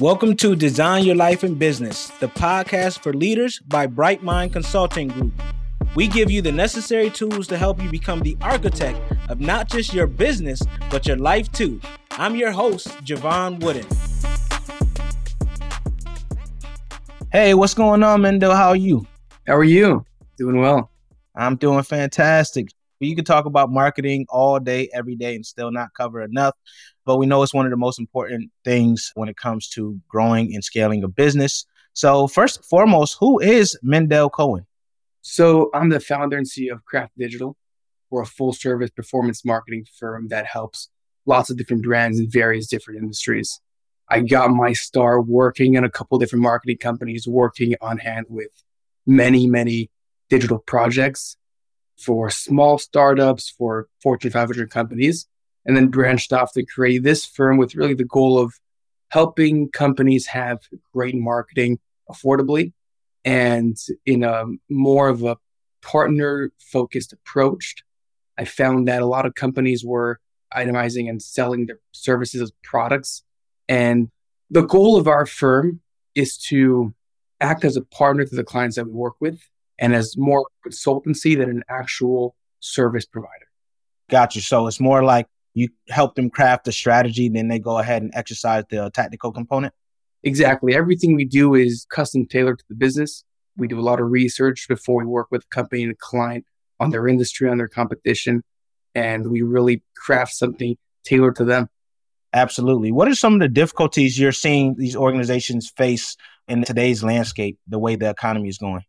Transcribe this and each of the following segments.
Welcome to Design Your Life and Business, the podcast for leaders by Bright Mind Consulting Group. We give you the necessary tools to help you become the architect of not just your business, but your life too. I'm your host, Jevon Wooden. Hey, what's going on, Mendo? How are you? How are you? Doing well. I'm doing fantastic. You can talk about marketing all day, every day, and still not cover enough. But we know it's one of the most important things when it comes to growing and scaling a business. So, first and foremost, who is Mendel Cohen? So, I'm the founder and CEO of Krafted Digital. We're a full service performance marketing firm that helps lots of different brands in various different industries. I got my start working in a couple different marketing companies, working on hand with many, many digital projects for small startups, for Fortune 500 companies, and then branched off to create this firm with really the goal of helping companies have great marketing affordably and in a more of a partner focused approach. I found that a lot of companies were itemizing and selling their services as products. And the goal of our firm is to act as a partner to the clients that we work with and as more consultancy than an actual service provider. Gotcha. So it's more like you help them craft the strategy, then they go ahead and exercise the uh, tactical component. Exactly. Everything we do is custom tailored to the business. We do a lot of research before we work with a company and a client on their industry, on their competition, and we really craft something tailored to them. Absolutely. What are some of the difficulties you're seeing these organizations face in today's landscape, the way the economy is going?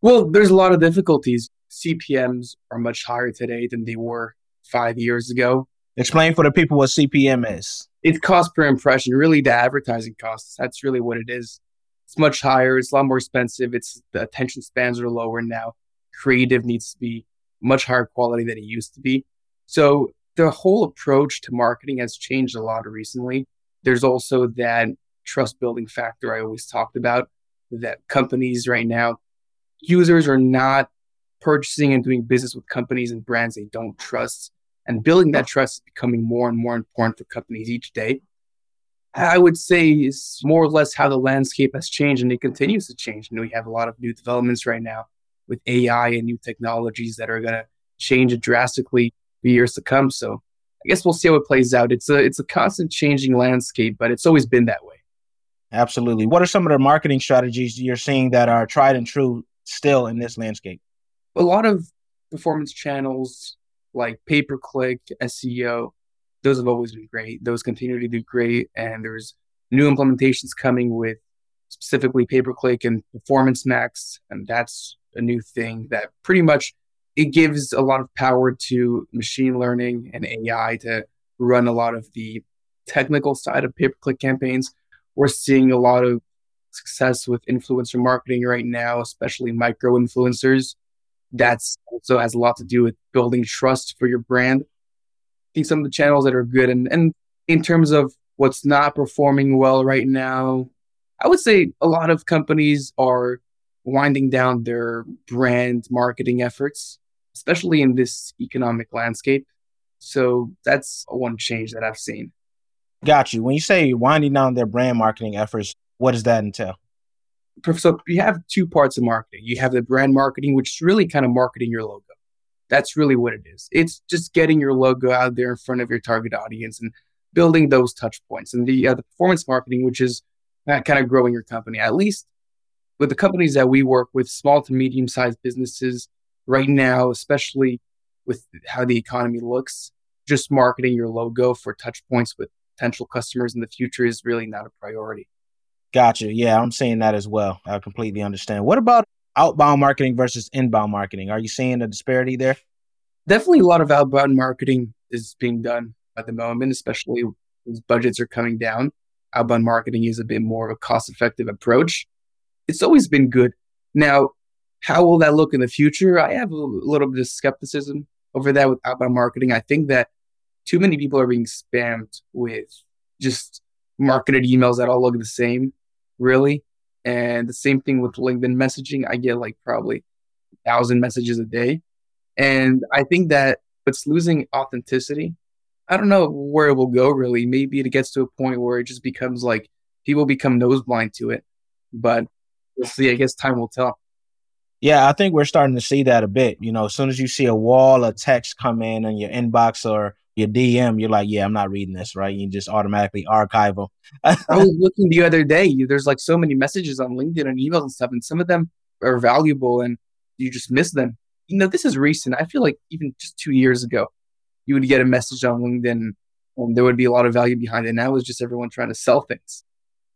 Well, there's a lot of difficulties. CPMs are much higher today than they were five years ago. Explain for the people what CPM is. It's cost per impression, really the advertising costs. That's really what it is. It's much higher. It's a lot more expensive. It's the attention spans are lower now. Creative needs to be much higher quality than it used to be. So the whole approach to marketing has changed a lot recently. There's also that trust building factor I always talked about that companies right now users are not purchasing and doing business with companies and brands they don't trust. And building that oh. trust is becoming more and more important for companies each day. I would say is more or less how the landscape has changed and it continues to change. Know, we have a lot of new developments right now with AI and new technologies that are going to change it drastically for years to come. So I guess we'll see how it plays out. It's a it's a constant changing landscape, but it's always been that way. Absolutely. What are some of the marketing strategies you're seeing that are tried and true still in this landscape? A lot of performance channels like pay per click, SEO, those have always been great. Those continue to do great. And there's new implementations coming with specifically pay per click and performance max. And that's a new thing that pretty much it gives a lot of power to machine learning and AI to run a lot of the technical side of pay per click campaigns. We're seeing a lot of success with influencer marketing right now, especially micro influencers. That's also has a lot to do with building trust for your brand. I think some of the channels that are good and, and in terms of what's not performing well right now, I would say a lot of companies are winding down their brand marketing efforts, especially in this economic landscape. So that's one change that I've seen. Got you. When you say winding down their brand marketing efforts, what does that entail? So you have two parts of marketing. You have the brand marketing, which is really kind of marketing your logo. That's really what it is. It's just getting your logo out there in front of your target audience and building those touch points. And the, uh, the performance marketing, which is uh, kind of growing your company, at least with the companies that we work with, small to medium sized businesses right now, especially with how the economy looks, just marketing your logo for touch points with potential customers in the future is really not a priority. Gotcha. Yeah, I'm seeing that as well. I completely understand. What about outbound marketing versus inbound marketing? Are you seeing a disparity there? Definitely a lot of outbound marketing is being done at the moment, especially as budgets are coming down. Outbound marketing is a bit more of a cost effective approach. It's always been good. Now, how will that look in the future? I have a little bit of skepticism over that with outbound marketing. I think that too many people are being spammed with just marketed emails that all look the same really. And the same thing with LinkedIn messaging. I get like probably a thousand messages a day. And I think that it's losing authenticity. I don't know where it will go really. Maybe it gets to a point where it just becomes like people become nose blind to it. But we'll see. I guess time will tell. Yeah, I think we're starting to see that a bit. You know, as soon as you see a wall of text come in on your inbox or your DM, you're like, yeah, I'm not reading this, right? You just automatically archive them. I was looking the other day. There's like so many messages on LinkedIn and emails and stuff, and some of them are valuable and you just miss them. You know, this is recent. I feel like even just two years ago, you would get a message on LinkedIn and there would be a lot of value behind it. Now it's just everyone trying to sell things.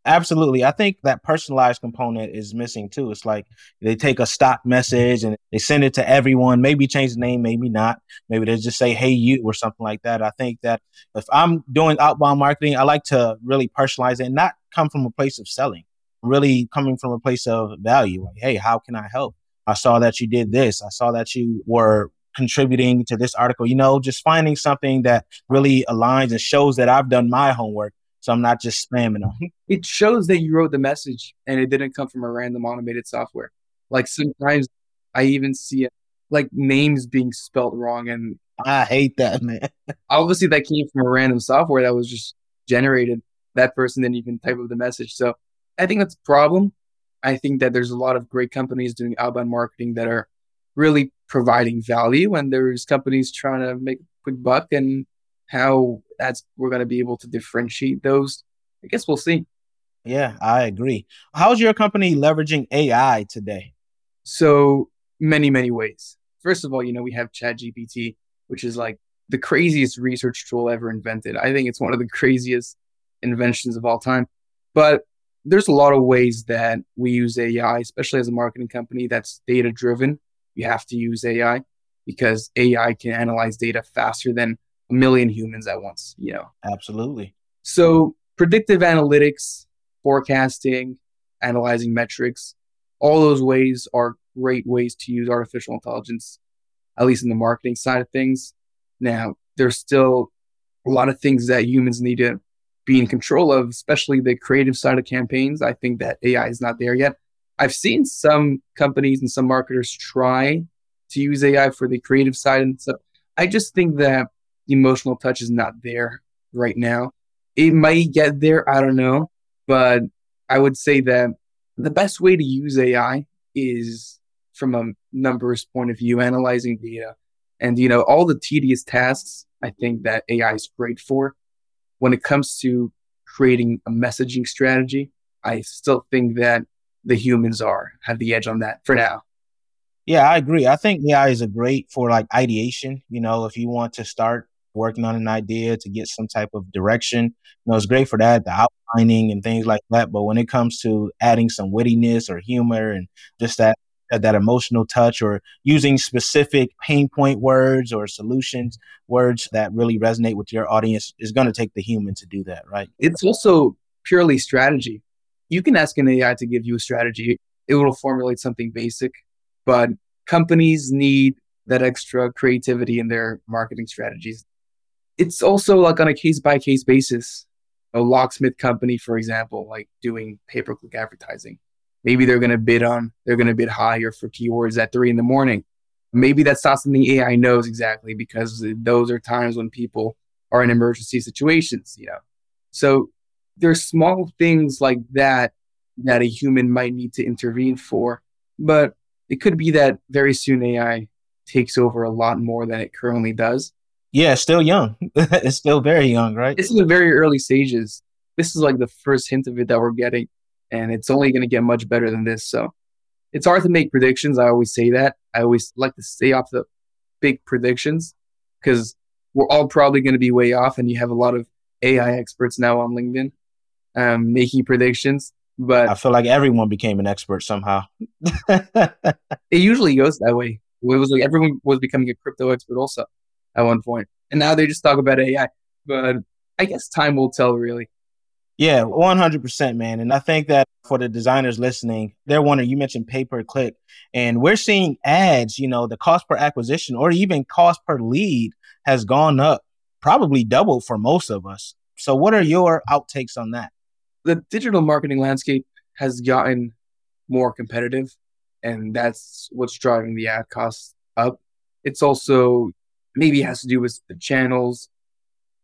Absolutely. I think that personalized component is missing too. It's like they take a stock message and they send it to everyone, maybe change the name, maybe not. Maybe they just say, hey, you, or something like that. I think that if I'm doing outbound marketing, I like to really personalize it and not come from a place of selling, really coming from a place of value. Like, hey, how can I help? I saw that you did this. I saw that you were contributing to this article, you know, just finding something that really aligns and shows that I've done my homework. So I'm not just spamming them. It shows that you wrote the message and it didn't come from a random automated software. Like sometimes I even see it like names being spelt wrong. And I hate that, man. obviously that came from a random software that was just generated. That person didn't even type up the message. So I think that's a problem. I think that there's a lot of great companies doing outbound marketing that are really providing value and there's companies trying to make a quick buck and how that's we're going to be able to differentiate those. I guess we'll see. Yeah i agree. How's your company leveraging ai today? So many many ways. First of all you know we have chat gpt which is like the craziest research tool ever invented. I think it's one of the craziest inventions of all time. But there's a lot of ways that we use ai especially as a marketing company that's data driven you have to use ai because ai can analyze data faster than a million humans at once, you know. Absolutely. So predictive analytics, forecasting, analyzing metrics, all those ways are great ways to use artificial intelligence, at least in the marketing side of things. Now, there's still a lot of things that humans need to be in control of, especially the creative side of campaigns. I think that AI is not there yet. I've seen some companies and some marketers try to use AI for the creative side and stuff. I just think that emotional touch is not there right now. It might get there, I don't know, but I would say that the best way to use AI is from a numbers point of view, analyzing data. And, you know, all the tedious tasks I think that AI is great for. When it comes to creating a messaging strategy, I still think that the humans are have the edge on that for now. Yeah, I agree. I think AI is a great for like ideation. You know, if you want to start working on an idea to get some type of direction. You know, it's great for that, the outlining and things like that. But when it comes to adding some wittiness or humor and just that that emotional touch or using specific pain point words or solutions words that really resonate with your audience is going to take the human to do that, right? It's also purely strategy. You can ask an AI to give you a strategy. It will formulate something basic, but companies need that extra creativity in their marketing strategies it's also like on a case by case basis. A locksmith company, for example, like doing pay per click advertising. Maybe they're going to bid on, they're going to bid higher for keywords at three in the morning. Maybe that's not something AI knows exactly because those are times when people are in emergency situations, you know. So there's small things like that that a human might need to intervene for, but it could be that very soon AI takes over a lot more than it currently does. Yeah, still young. it's still very young, right? This is the very early stages. This is like the first hint of it that we're getting, and it's only going to get much better than this. So it's hard to make predictions. I always say that. I always like to stay off the big predictions because we're all probably going to be way off, and you have a lot of AI experts now on LinkedIn um, making predictions. But I feel like everyone became an expert somehow. it usually goes that way. It was like everyone was becoming a crypto expert also at one point. And now they just talk about AI. But I guess time will tell, really. Yeah, 100%, man. And I think that for the designers listening, they're wondering, you mentioned pay per click, and we're seeing ads, you know, the cost per acquisition or even cost per lead has gone up, probably double for most of us. So, what are your outtakes on that? The digital marketing landscape has gotten more competitive, and that's what's driving the ad costs up. It's also maybe it has to do with the channels.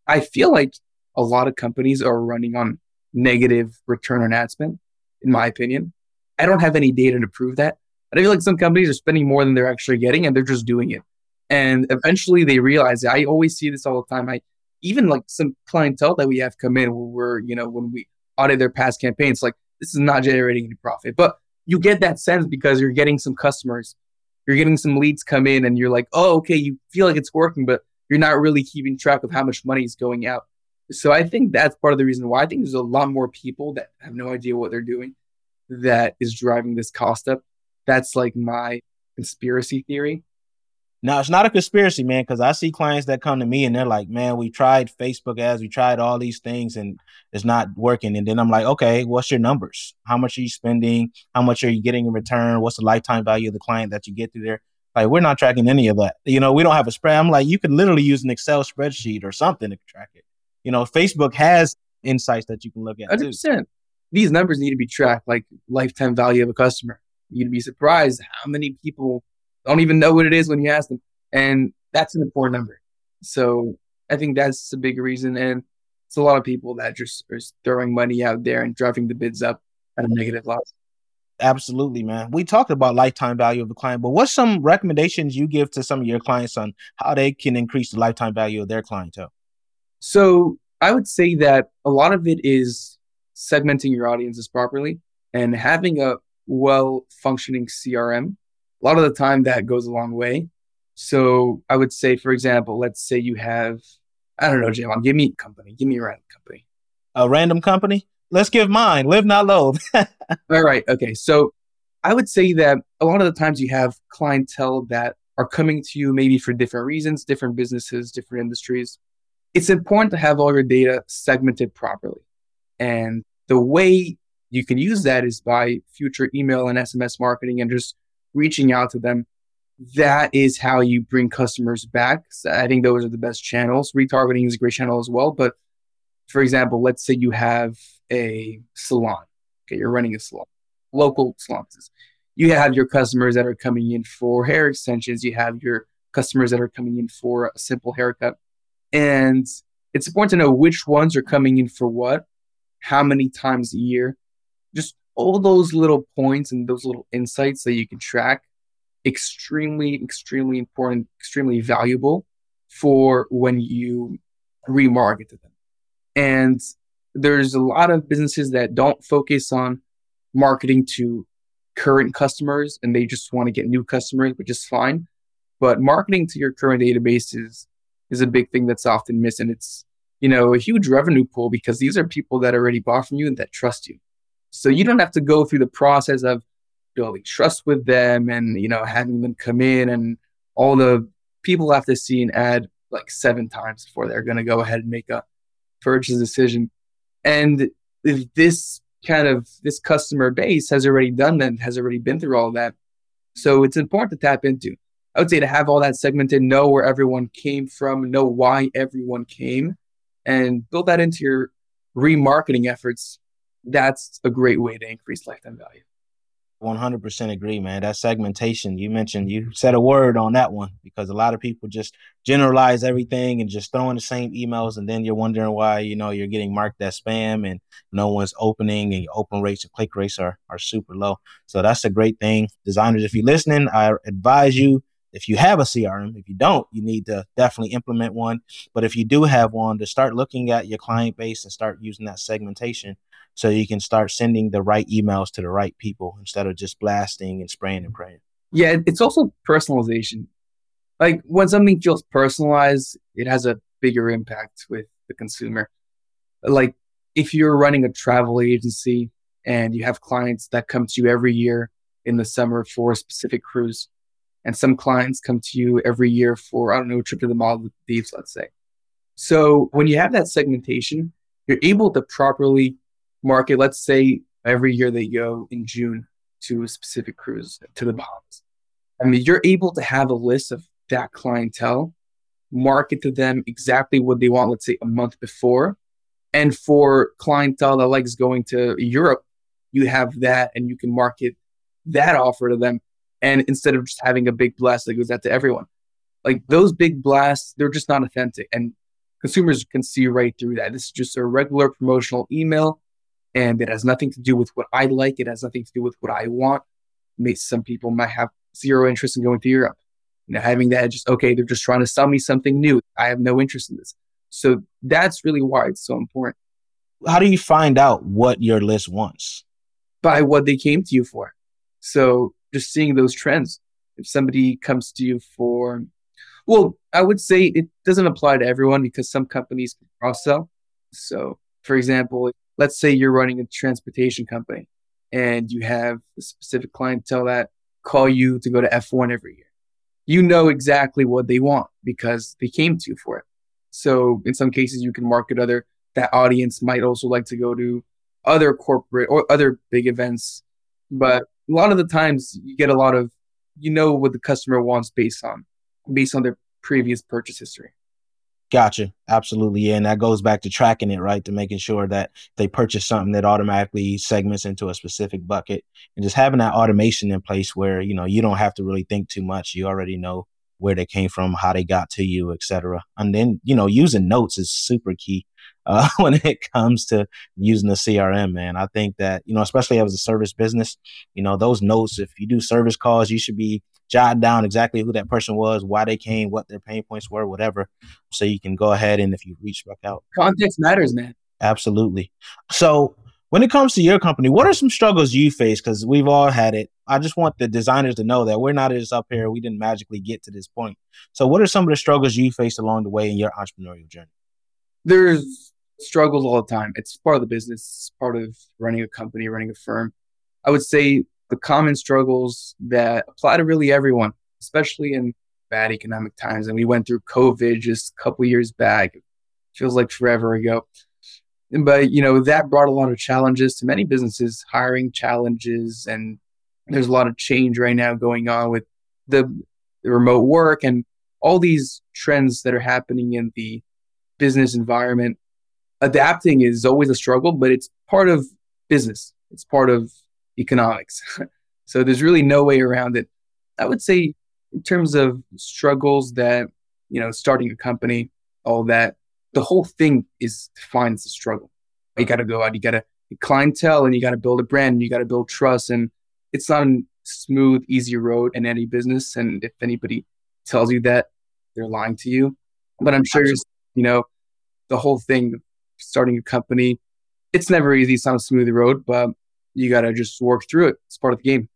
I feel like a lot of companies are running on negative return on ad spend, in my opinion. I don't have any data to prove that. But I feel like some companies are spending more than they're actually getting and they're just doing it. And eventually they realize. I always see this all the time. I even like some clientele that we have come in where we're, you know, when we audit their past campaigns, like this is not generating any profit. But you get that sense because you're getting some customers, you're getting some leads come in and you're like, oh, okay, you feel like it's working, but you're not really keeping track of how much money is going out. So I think that's part of the reason why I think there's a lot more people that have no idea what they're doing that is driving this cost up. That's like my conspiracy theory. Now it's not a conspiracy, man, because I see clients that come to me and they're like, "Man, we tried Facebook ads, we tried all these things, and it's not working." And then I'm like, "Okay, what's your numbers? How much are you spending? How much are you getting in return? What's the lifetime value of the client that you get through there?" Like, we're not tracking any of that. You know, we don't have a spread. I'm like, you could literally use an Excel spreadsheet or something to track it. You know, Facebook has insights that you can look at. 100%. Too. These numbers need to be tracked, like lifetime value of a customer. You'd be surprised how many people don't even know what it is when you ask them. And that's an important number. So I think that's a big reason. And it's a lot of people that just are throwing money out there and driving the bids up at a negative loss. Absolutely, man. We talked about lifetime value of the client, but what's some recommendations you give to some of your clients on how they can increase the lifetime value of their clientele? So I would say that a lot of it is segmenting your audiences properly and having a well functioning CRM a lot of the time that goes a long way. So I would say, for example, let's say you have, I don't know, Jevon, give me a company, give me a random company. A random company? Let's give mine, live not loathe. All right. Okay. So I would say that a lot of the times you have clientele that are coming to you maybe for different reasons, different businesses, different industries. It's important to have all your data segmented properly. And the way you can use that is by future email and SMS marketing and just reaching out to them. That is how you bring customers back. So I think those are the best channels. Retargeting is a great channel as well. But for example, let's say you have a salon. Okay, you're running a salon, local salons. You have your customers that are coming in for hair extensions. You have your customers that are coming in for a simple haircut. And it's important to know which ones are coming in for what, how many times a year. Just all those little points and those little insights that you can track extremely extremely important extremely valuable for when you remarket to them. And there's a lot of businesses that don't focus on marketing to current customers and they just want to get new customers which is fine. But marketing to your current database is is a big thing that's often missed. And it's you know a huge revenue pool because these are people that already bought from you and that trust you so you don't have to go through the process of building trust with them and, you know, having them come in and all the people have to see an ad like seven times before they're going to go ahead and make a purchase decision. And this kind of this customer base has already done that, has already been through all that. So it's important to tap into. I would say to have all that segmented, know where everyone came from, know why everyone came, and build that into your remarketing efforts that's a great way to increase lifetime value. 100% agree, man. That segmentation you mentioned, you said a word on that one because a lot of people just generalize everything and just throw in the same emails. And then you're wondering why, you know, you're getting marked as spam and no one's opening and your open rates and click rates are, are super low. So that's a great thing. Designers, if you're listening, I advise you if you have a CRM. If you don't, you need to definitely implement one. But if you do have one, to start looking at your client base and start using that segmentation so you can start sending the right emails to the right people instead of just blasting and spraying and praying. Yeah, it's also personalization. Like when something feels personalized, it has a bigger impact with the consumer. Like if you're running a travel agency and you have clients that come to you every year in the summer for a specific cruise, and some clients come to you every year for, I don't know, a trip to the Maldives, let's say. So when you have that segmentation, you're able to properly market, let's say every year they go in June to a specific cruise to the Bahamas. I mean, you're able to have a list of that clientele, market to them exactly what they want, let's say a month before. And for clientele that likes going to Europe, you have that and you can market that offer to them. And instead of just having a big blast that goes out to everyone, like those big blasts, they're just not authentic. And consumers can see right through that. This is just a regular promotional email and it has nothing to do with what I like. It has nothing to do with what I want. Maybe some people might have zero interest in going to Europe. You know, having that just, okay, they're just trying to sell me something new. I have no interest in this. So that's really why it's so important. How do you find out what your list wants? By what they came to you for. So just seeing those trends. If somebody comes to you for, well, I would say it doesn't apply to everyone because some companies cross sell. So, for example, let's say you're running a transportation company and you have a specific clientele that call you to go to F1 every year. You know exactly what they want because they came to you for it. So in some cases, you can market other, that audience might also like to go to other corporate or other big events. But a lot of the times you get a lot of, you know what the customer wants based on, based on their previous purchase history. Gotcha. Absolutely. Yeah. And that goes back to tracking it, right? To making sure that they purchase something that automatically segments into a specific bucket and just having that automation in place where, you know, you don't have to really think too much. You already know where they came from, how they got to you, etc. And then, you know, using notes is super key uh, when it comes to using the CRM, man. I think that, you know, especially as a service business, you know, those notes, if you do service calls, you should be jot down exactly who that person was, why they came, what their pain points were, whatever. So you can go ahead and if you reach back out. Context matters, man. Absolutely. So when it comes to your company, what are some struggles you face? Because we've all had it. I just want the designers to know that we're not just up here. We didn't magically get to this point. So what are some of the struggles you faced along the way in your entrepreneurial journey? There's struggles all the time. It's part of the business, it's part of running a company, running a firm. I would say the common struggles that apply to really everyone, especially in bad economic times. And we went through COVID just a couple years back. It feels like forever ago. But, you know, that brought a lot of challenges to many businesses, hiring challenges. And there's a lot of change right now going on with the, the remote work and all these trends that are happening in the business environment. Adapting is always a struggle, but it's part of business. It's part of economics. so there's really no way around it. I would say in terms of struggles that, you know, starting a company, all that, the whole thing is defined as a struggle. You got to go out, you got to clientele and you got to build a brand and you got to build trust. And it's not a smooth, easy road in any business. And if anybody tells you that, they're lying to you. But I'm sure, you know, the whole thing, starting a company, it's never easy. It's not a smooth road, but you got to just work through it. It's part of the game.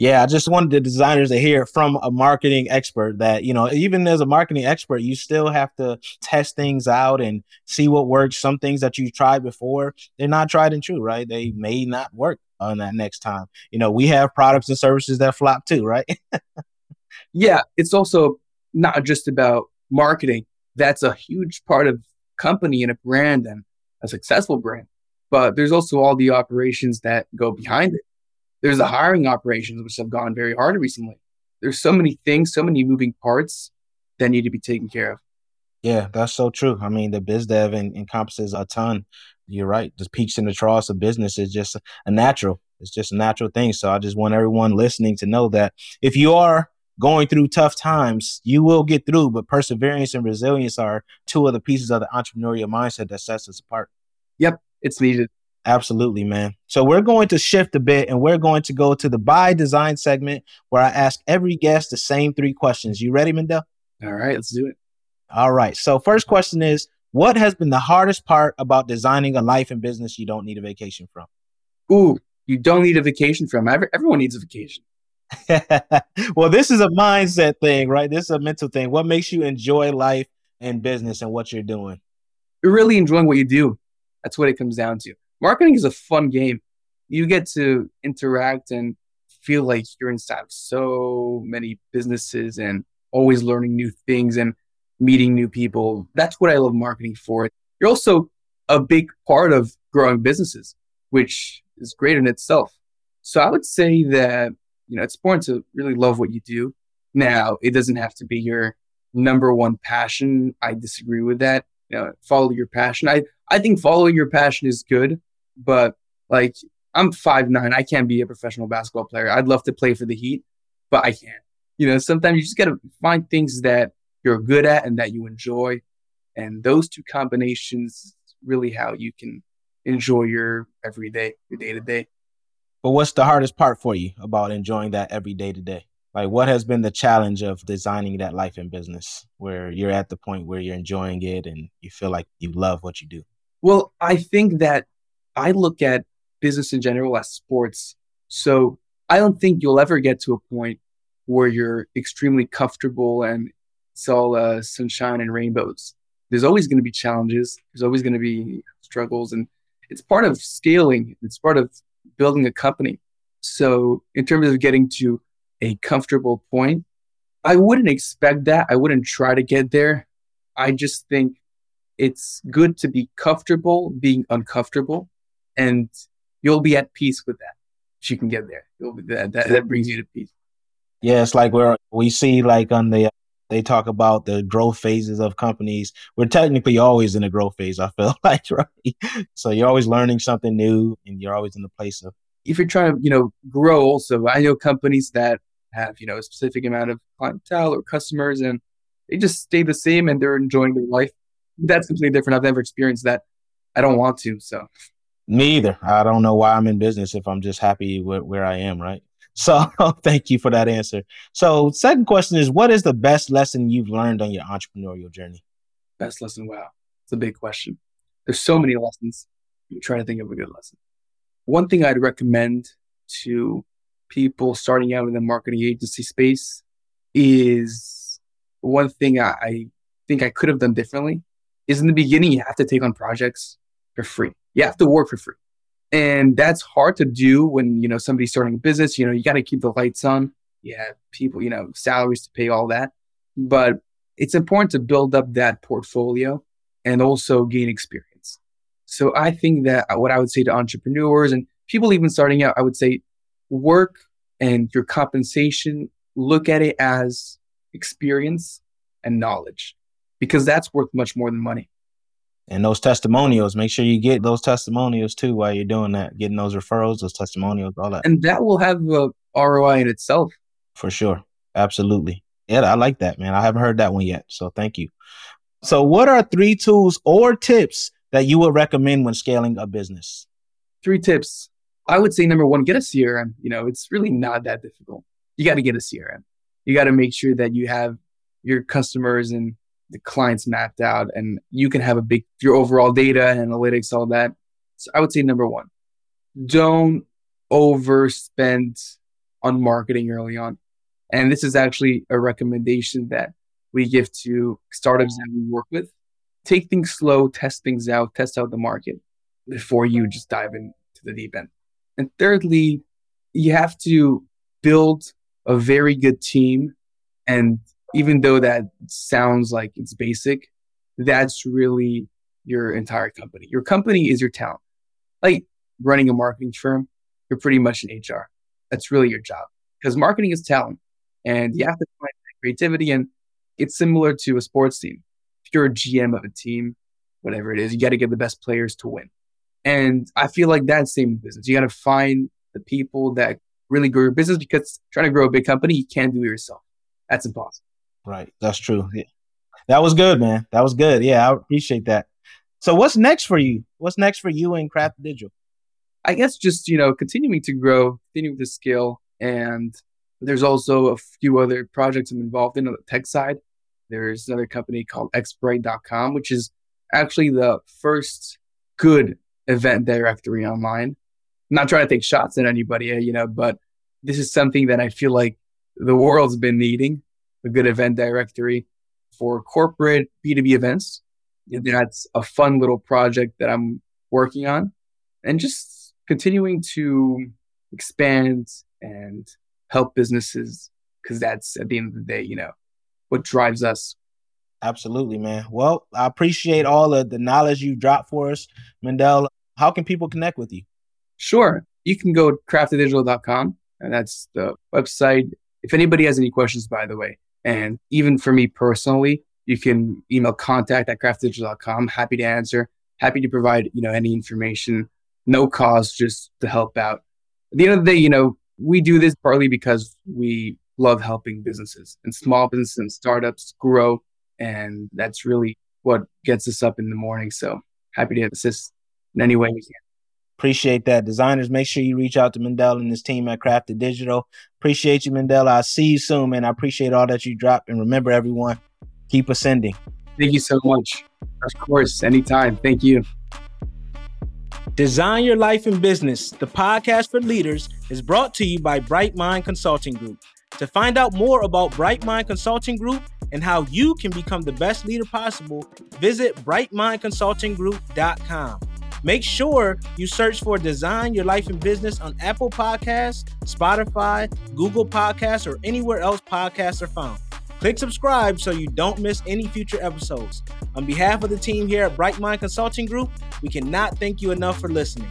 Yeah, I just wanted the designers to hear from a marketing expert that, you know, even as a marketing expert, you still have to test things out and see what works. Some things that you tried before, they're not tried and true, right? They may not work on that next time. You know, we have products and services that flop too, right? yeah, it's also not just about marketing. That's a huge part of company and a brand and a successful brand. But there's also all the operations that go behind it. There's the hiring operations, which have gone very hard recently. There's so many things, so many moving parts that need to be taken care of. Yeah, that's so true. I mean, the biz dev en- encompasses a ton. You're right. The peaks and the troughs of business is just a natural. It's just a natural thing. So I just want everyone listening to know that if you are going through tough times, you will get through. But perseverance and resilience are two of the pieces of the entrepreneurial mindset that sets us apart. Yep, it's needed. Absolutely, man. So we're going to shift a bit and we're going to go to the by design segment where I ask every guest the same three questions. You ready, Mendel? All right, let's do it. All right. So first question is what has been the hardest part about designing a life and business you don't need a vacation from? Ooh, you don't need a vacation from. Everyone needs a vacation. well, this is a mindset thing, right? This is a mental thing. What makes you enjoy life and business and what you're doing? You're really enjoying what you do. That's what it comes down to. Marketing is a fun game. You get to interact and feel like you're inside of so many businesses and always learning new things and meeting new people. That's what I love marketing for. You're also a big part of growing businesses, which is great in itself. So I would say that, you know, it's important to really love what you do. Now, it doesn't have to be your number one passion. I disagree with that. Know, follow your passion. I, I think following your passion is good, but like I'm five nine. I can't be a professional basketball player. I'd love to play for the Heat, but I can't. You know, sometimes you just gotta find things that you're good at and that you enjoy. And those two combinations really how you can enjoy your everyday, your day to day. But what's the hardest part for you about enjoying that every day to day? Like, what has been the challenge of designing that life and business where you're at the point where you're enjoying it and you feel like you love what you do? Well, I think that I look at business in general as sports. So I don't think you'll ever get to a point where you're extremely comfortable and it's all uh, sunshine and rainbows. There's always going to be challenges. There's always going to be struggles, and it's part of scaling. It's part of building a company. So, in terms of getting to a comfortable point, I wouldn't expect that. I wouldn't try to get there. I just think it's good to be comfortable being uncomfortable, and you'll be at peace with that. If you can get there, you'll be, that, that that brings you to peace. Yeah, it's like where we see like on the they talk about the growth phases of companies. We're technically always in a growth phase, I feel like, right? So you're always learning something new and you're always in the place of if you're trying to, you know, grow also, I know companies that have, you know, a specific amount of clientele or customers and they just stay the same and they're enjoying their life. That's completely different. I've never experienced that. I don't want to. So me either. I don't know why I'm in business if I'm just happy with where I am, right? So thank you for that answer. So second question is what is the best lesson you've learned on your entrepreneurial journey? Best lesson. Wow. It's a big question. There's so many lessons. I'm trying to think of a good lesson. One thing I'd recommend to people starting out in the marketing agency space is one thing I, I think I could have done differently is in the beginning, you have to take on projects for free. You have to work for free. And that's hard to do when, you know, somebody's starting a business, you know, you got to keep the lights on. You have people, you know, salaries to pay, all that. But it's important to build up that portfolio and also gain experience. So I think that what I would say to entrepreneurs and people even starting out, I would say work and your compensation, look at it as experience and knowledge because that's worth much more than money. And those testimonials make sure you get those testimonials too while you're doing that getting those referrals those testimonials all that. And that will have a roi in itself. For sure. Absolutely. Yeah i like that man. I haven't heard that one yet so thank you. So what are three tools or tips that you would recommend when scaling a business? Three tips i would say number one get a crm you know it's really not that difficult. You got to get a crm you got to make sure that you have your customers and the clients mapped out and you can have a big your overall data and analytics all that. So i would say number one don't overspend on marketing early on. And this is actually a recommendation that we give to startups that we work with. Take things slow test things out test out the market before you just dive into the deep end and thirdly you have to build a very good team and even though that sounds like it's basic, that's really your entire company. Your company is your talent. Like running a marketing firm, you're pretty much an HR. That's really your job because marketing is talent and you have to find creativity. And it's similar to a sports team. If you're a GM of a team, whatever it is, you got to get the best players to win. And I feel like that's same in business. You got to find the people that really grow your business because trying to grow a big company, you can't do it yourself. That's impossible. Right. That's true. Yeah. That was good, man. That was good. Yeah, I appreciate that. So what's next for you? What's next for you in Krafted Digital? I guess just, you know, continuing to grow, continuing to scale. And there's also a few other projects I'm involved in on the tech side. There's another company called xbright.com, which is actually the first good event directory online. I'm not trying to take shots at anybody, uh, you know, but this is something that I feel like the world's been needing a good event directory for corporate B2B events. That's a fun little project that I'm working on and just continuing to expand and help businesses because that's at the end of the day, you know, what drives us. Absolutely, man. Well, I appreciate all of the knowledge you dropped for us, Mendel. How can people connect with you? Sure. You can go to krafteddigital.com and that's the website. If anybody has any questions, by the way, and even for me personally, you can email contact at krafteddigital.com. Happy to answer. Happy to provide, you know, any information, no cost, just to help out. At the end of the day, you know, we do this partly because we love helping businesses and small businesses and startups grow. And that's really what gets us up in the morning. So happy to assist. In any way we can. Appreciate that. Designers, make sure you reach out to Mendel and his team at Krafted Digital. Appreciate you, Mendel. I'll see you soon, man. I appreciate all that you drop. And remember, everyone, keep ascending. Thank you so much. Of course, anytime. Thank you. Design Your Life in Business, the podcast for leaders, is brought to you by Bright Mind Consulting Group. To find out more about Bright Mind Consulting Group and how you can become the best leader possible, visit brightmindconsultinggroup.com. Make sure you search for Design Your Life and Business on Apple Podcasts, Spotify, Google Podcasts, or anywhere else podcasts are found. Click subscribe so you don't miss any future episodes. On behalf of the team here at Bright Mind Consulting Group, we cannot thank you enough for listening.